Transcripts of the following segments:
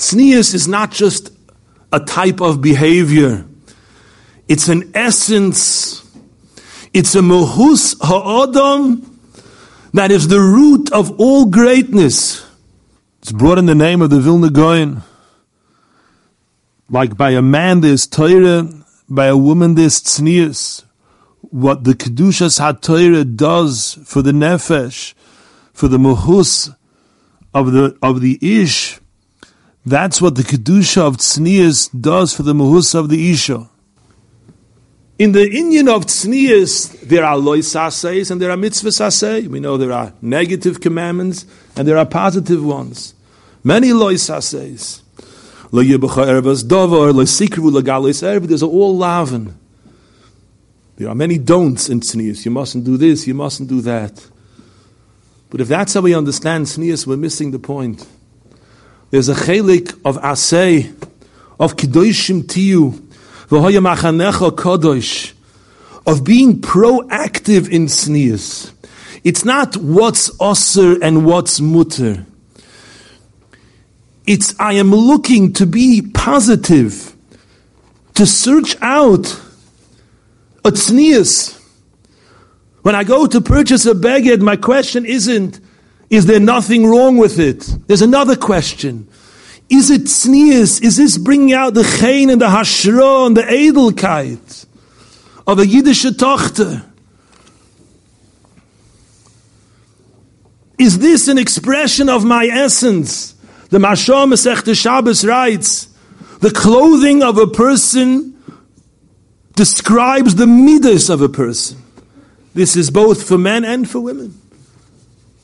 Tznius is not just a type of behavior. It's an essence. It's a mohus ha'odam that is the root of all greatness. It's brought in the name of the Vilna Gaon. Like by a man there's Torah, by a woman there's tznius. What the Kedushas HaTorah does for the nefesh, for the mohus of the, of the ish, that's what the Kedusha of tznius does for the mohus of the isha. In the Inyan of tznius, there are lois and there are mitzvahs asay. We know there are negative commandments and there are positive ones. Many lois erv, there's all laven. There are many don'ts in tznius. You mustn't do this, you mustn't do that. But if that's how we understand tznius, we're missing the point. There's a chelik of asay, of kiddushim tiyu, of being proactive in sneers. It's not what's osir and what's mutter. It's I am looking to be positive, to search out a tznius. When I go to purchase a beged, my question isn't, is there nothing wrong with it? There's another question. Is it tznius? Is this bringing out the chein and the hashra and the edelkeit of a Yiddish tochter? Is this an expression of my essence? The Mashal Masech Shabbos writes, the clothing of a person describes the midas of a person. This is both for men and for women.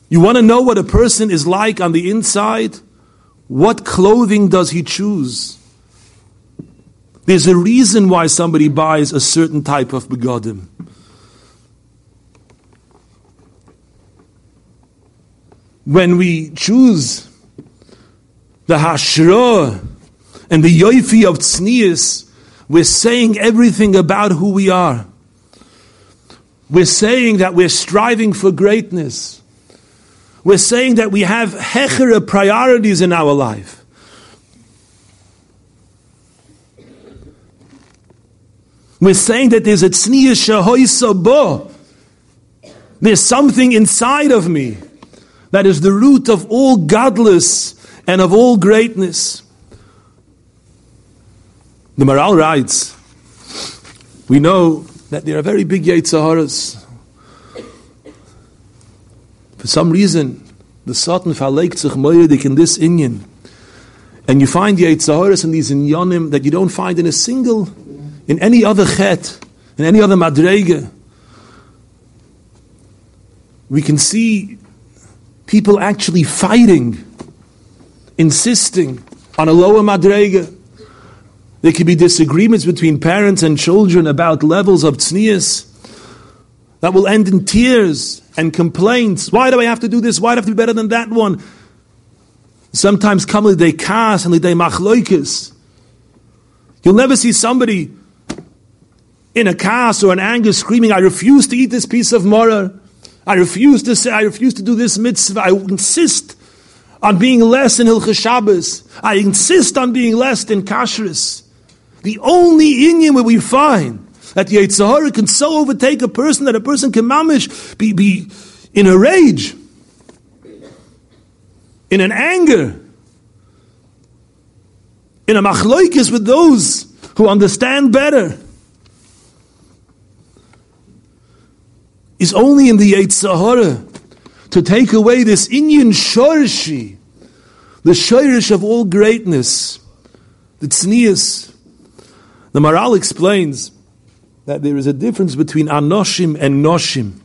You want to know what a person is like on the inside? What clothing does he choose? There's a reason why somebody buys a certain type of begodim. When we choose the hashra and the yoifi of tznius, we're saying everything about who we are. We're saying that we're striving for greatness. We're saying that we have hechere priorities in our life. We're saying that there's a tzniya shahoy There's something inside of me that is the root of all gadlus and of all greatness. The Maharal writes, we know that there are very big Yetzirahs for some reason, the Satan verlegt sich moiridik in this Inyan. And you find the Yitzharis and these Inyanim that you don't find in a single, in any other chet, in any other madrega. We can see people actually fighting, insisting on a lower madrega. There could be disagreements between parents and children about levels of tznius that will end in tears and complaints. Why do I have to do this? Why do I have to be better than that one? Sometimes come they kas and they machloikis. You'll never see somebody in a kas or an anger screaming, I refuse to eat this piece of maror. I refuse to say, I refuse to do this mitzvah. I insist on being less in Hilchah Shabbos. I insist on being less in Kashrus. The only Inyan where we find that the Yetzer Hara can so overtake a person that a person can mamish be, be in a rage, in an anger, in a machloikis with those who understand better. Is only in the Yetzer Hara to take away this Inyan shorshi, the shirish of all greatness, the tznius. The Maharal explains that there is a difference between anoshim and noshim.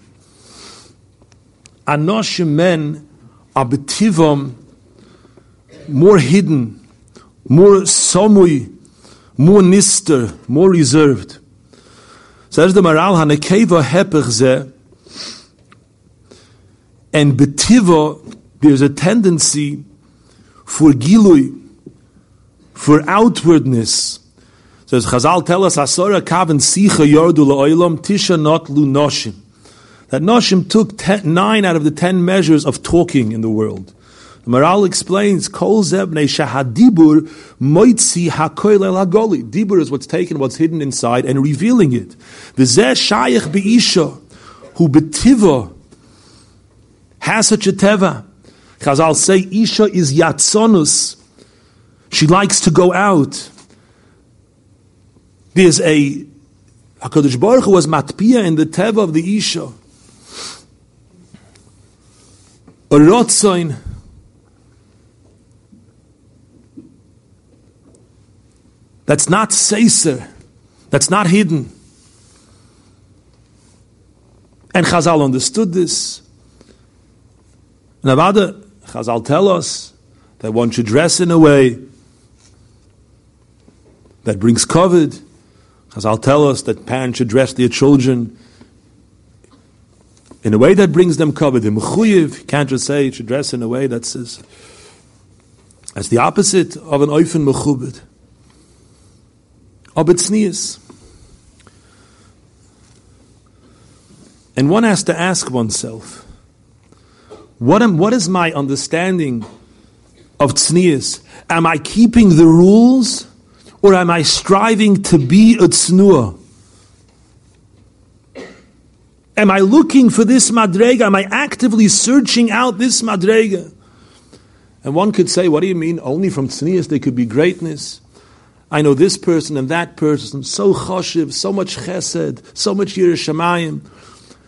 Anoshim men are betivom more hidden, more somui, more nister, more reserved. Says the Maharal Hanekeva hepech and betivo there's a tendency for gilui, for outwardness, Says Chazal tell us Asora Kavan Sicha Yordu La'olam Tisha Not Lu Noshim. That Noshim took ten, nine out of the ten measures of talking in the world. The Maharal explains, Kol zebne shahadibur moitzi hakoil el. Dibur is what's taken, what's hidden inside, and revealing it. V'zeh shayach be'isha, who betiva, has such a teva. Chazal say, Isha is yatsonus. She likes to go out. There's a HaKadosh Baruch Hu was matpia in the teva of the Isha. A rotzoin, That's not Seiser. That's not hidden. And Chazal understood this. Navada, Chazal tell us that one should dress in a way that brings covered. Chazal tell us that parents should dress their children in a way that brings them covered. In Mechuyev, can't just say you should dress in a way that says, that's the opposite of an oifen mechubed. Aber tznius. And one has to ask oneself, what, am, what is my understanding of tznius? Am I keeping the rules or am I striving to be a tznuah? Am I looking for this madrega? Am I actively searching out this madrega? And one could say, what do you mean? Only from tznius there could be greatness. I know this person and that person, so choshev, so much chesed, so much yiras shamayim.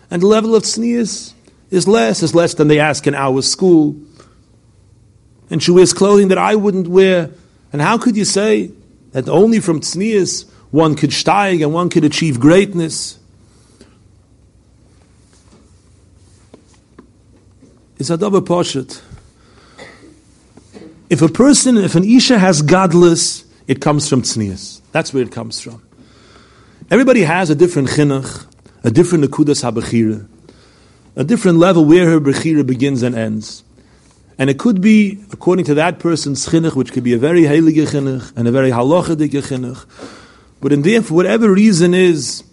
And the level of tznius is less, is less than they ask in our school. And she wears clothing that I wouldn't wear. And how could you say that only from tznius one could steig and one could achieve greatness? It's a double poshet. If a person, if an Isha has gadlus, it comes from tznius. That's where it comes from. Everybody has a different chinuch, a different nekudas habechira, a different level where her bechira begins and ends. And it could be, according to that person's chinuch, which could be a very heilige chinuch and a very halachidik chinuch. But in there, for whatever reason is,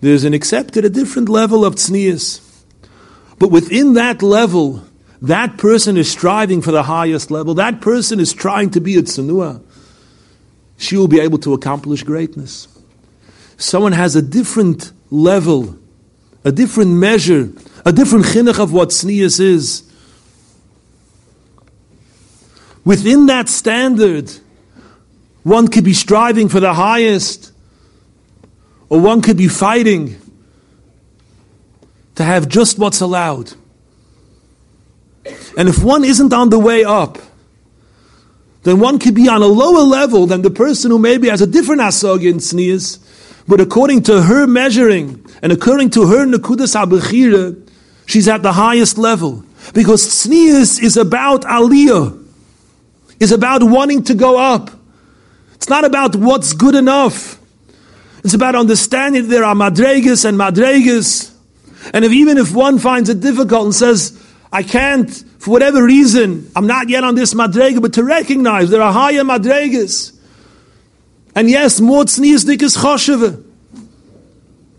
there's an accepted, a different level of tznius. But within that level, that person is striving for the highest level. That person is trying to be a tsanua she will be able to accomplish greatness. Someone has a different level, a different measure, a different chinuch of what tznius is. Within that standard, one could be striving for the highest, or one could be fighting to have just what's allowed. And if one isn't on the way up, then one could be on a lower level than the person who maybe has a different asog in tznius, but according to her measuring and according to her nekudas abechira, she's at the highest level. Because tznius is about aliyah, is about wanting to go up. It's not about what's good enough. It's about understanding there are madregas and madregas. And if even if one finds it difficult and says, I can't, for whatever reason, I'm not yet on this madrega, but to recognize there are higher madregas. And yes, more is chosheva.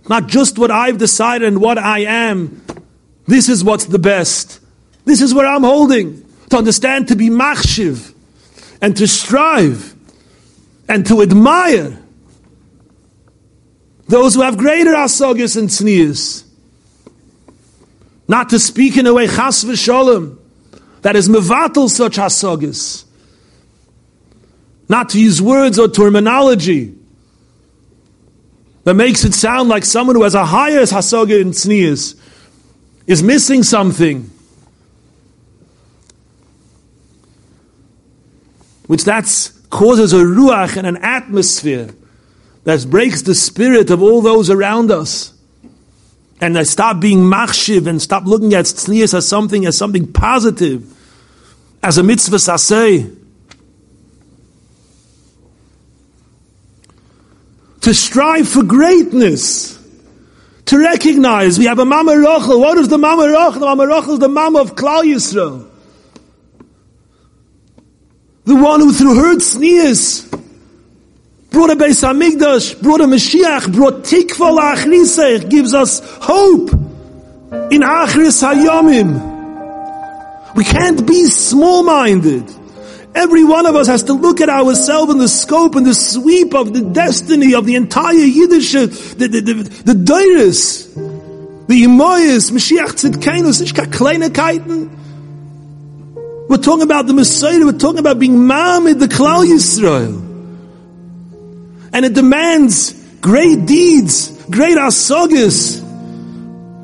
Not just what I've decided and what I am. This is what's the best. This is where I'm holding. To understand, to be machshiv, and to strive, and to admire those who have greater asogis and tznius. Not to speak in a way chas v'sholem that is mevatel such hasogis. Not to use words or terminology that makes it sound like someone who has a higher hasoga in tznius is missing something. Which that's causes a ruach and an atmosphere that breaks the spirit of all those around us and I stop being machshiv and stop looking at tznius as something as something positive, as a mitzvah saseh. To strive for greatness, to recognize we have a Mama Rochel. What is the Mama Rochel? The Mama Rochel is the Mama of Klal Yisrael. The one who through her tznius brought a Beis Hamikdash, brought a Mashiach, brought Tikva la'achrisech, gives us hope in Achris Hayomim. We can't be small-minded. Every one of us has to look at ourselves in the scope and the sweep of the destiny of the entire Yiddish, the, the, the, the Deiris, the Imoyes, Mashiach Tzidkenu, such Kleinigkeiten. We're talking about the Messiah, we're talking about being Mamid, the Klal Yisrael. And it demands great deeds, great asagas,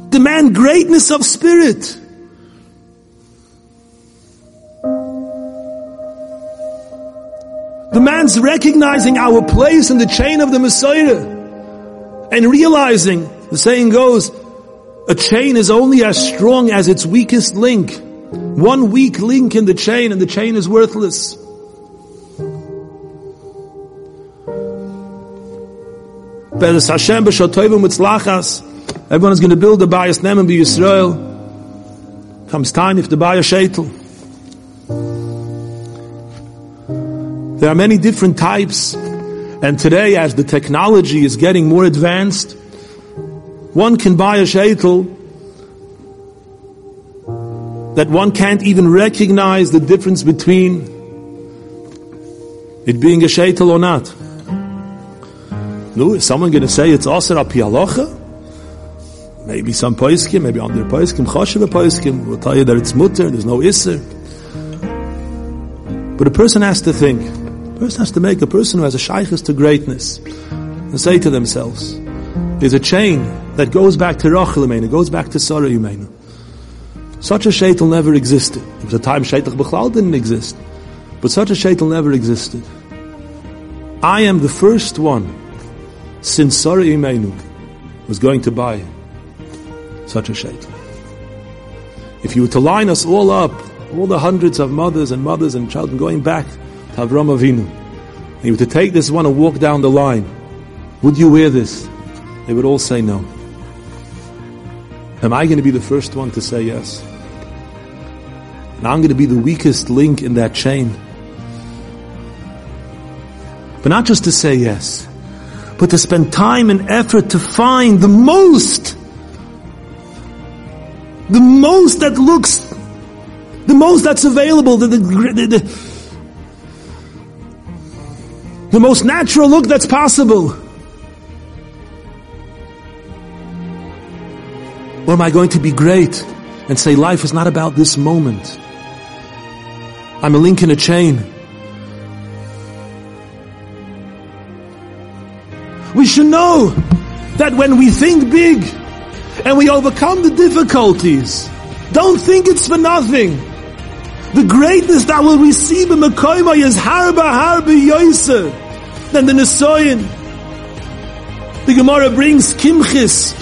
demand greatness of spirit. The man's recognizing our place in the chain of the Messiah and realizing, the saying goes, a chain is only as strong as its weakest link. One weak link in the chain and the chain is worthless. Hashem Everyone is going to build a bias Neman be Yisrael. Comes time if the bias Shetel. There are many different types, and today, as the technology is getting more advanced, one can buy a shaitel that one can't even recognize the difference between it being a shaitel or not. No, is someone going to say it's also a pialocha? Maybe some poiskim, maybe under poiskim, choshev poiskim will tell you that it's mutter, there's no isser. But a person has to think A person has to make a person who has a shaykhis to greatness and say to themselves, there's a chain that goes back to Rachel Imenu, goes back to Sarah Imenu. Such a shaitel never existed. There was a time shaitel b'chlal didn't exist. But such a shaitel never existed. I am the first one since Sarah Imenu was going to buy such a shaitel. If you were to line us all up, all the hundreds of mothers and mothers and children going back to Avram Avinu. And you were to take this one and walk down the line. Would you wear this? They would all say no. Am I going to be the first one to say yes? And I'm going to be the weakest link in that chain. But not just to say yes, but to spend time and effort to find the most, the most that looks, the most that's available, the, the, the, the most natural look that's possible? Or am I going to be great and say life is not about this moment? I'm a link in a chain. We should know that when we think big and we overcome the difficulties, don't think it's for nothing. The greatness that we'll receive in Mekoima is harba harba yoiser than the Nisoyan. The Gemara brings Kimchis,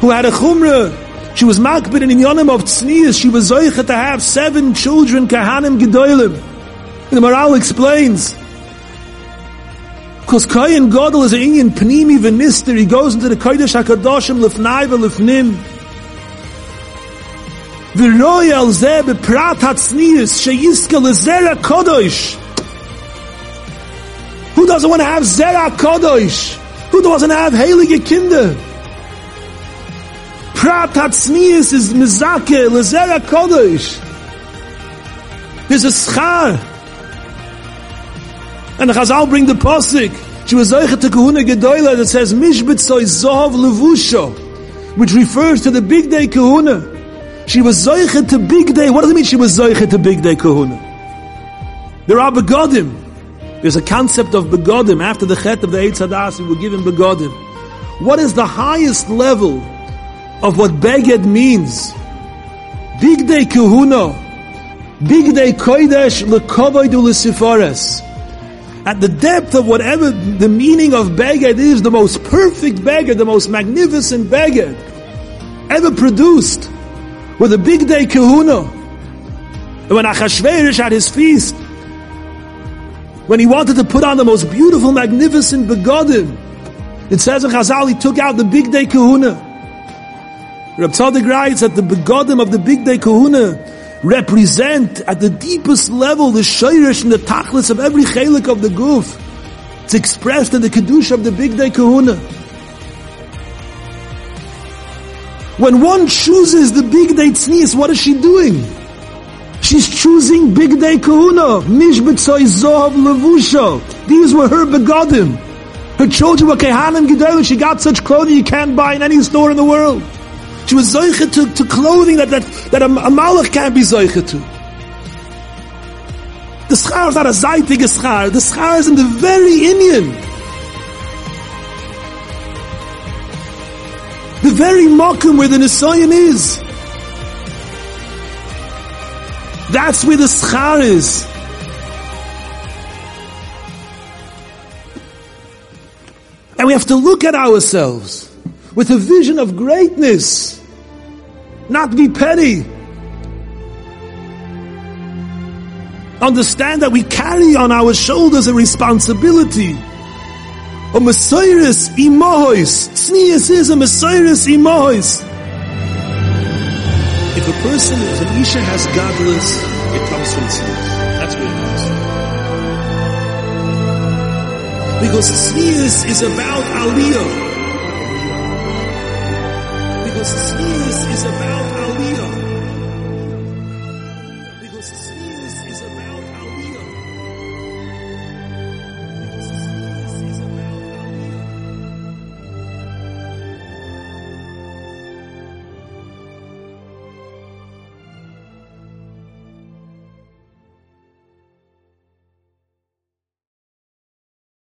who had a chumrah. She was makbid in Yonim of Tznius. She was zoicha to have seven children, Kahanim Gedolim. The Maharal explains, because Kohen Gadol is an Inyan Pnimi Venister, he goes into the Kodesh HaKadoshim Lefnai Lefnim. V'roi al zeh beprat hatznius sheyiska lezera kodosh who doesn't want to have Zera Kodosh? Who doesn't have Heilige Kinder? Prat Hatznius is Mizake, Lezera Kodesh. There's a schar. And the Chazal bring the posik. She was Zoichet to Kahuna Gedoyla that says Mishbet Soy Zohav Levusho, which refers to the bigdei Kahuna. She was Zoichet to bigdei. What does it mean she was Zoichet to bigdei Kahuna? There are begodim. There's a concept of begodim. After the chet of the Eitz Hadas, we were given begodim. What is the highest level of what beged means? Bigdei kahuna. Bigdei kodesh lekovoidu lesifares. At the depth of whatever the meaning of beged is, the most perfect beged, the most magnificent beged ever produced, with a bigdei kahuna. And when Achashverosh at his feast, when he wanted to put on the most beautiful, magnificent begodim. It says in Chazal, he took out the bigdei kahuna. Reb Tzadok writes that the begodim of the bigdei kahuna represent at the deepest level the shayrish and the tachlis of every chelik of the goof. It's expressed in the kedusha of the bigdei kahuna. When one chooses the bigdei tznius, what is she doing? She's choosing bigdei kahuna. Mishbetzoy zohav levusha. These were her begodim. Her children were kehanim gedolim. She got such clothing you can't buy in any store in the world. She was zoichet to, to clothing that, that, that a, a malach can't be zoichet to. The schar is not a zaitig schar. The schar is in the very Inyan. The very mokum where the Nisayan is. That's where the schar is. And we have to look at ourselves with a vision of greatness, not be petty. Understand that we carry on our shoulders a responsibility. A Messiris imohos. Tznius is a Messiris imohos. If a person, if an Isha has gadlus, it comes from tznius. That's what it comes Because tznius is about aliyah. This is about.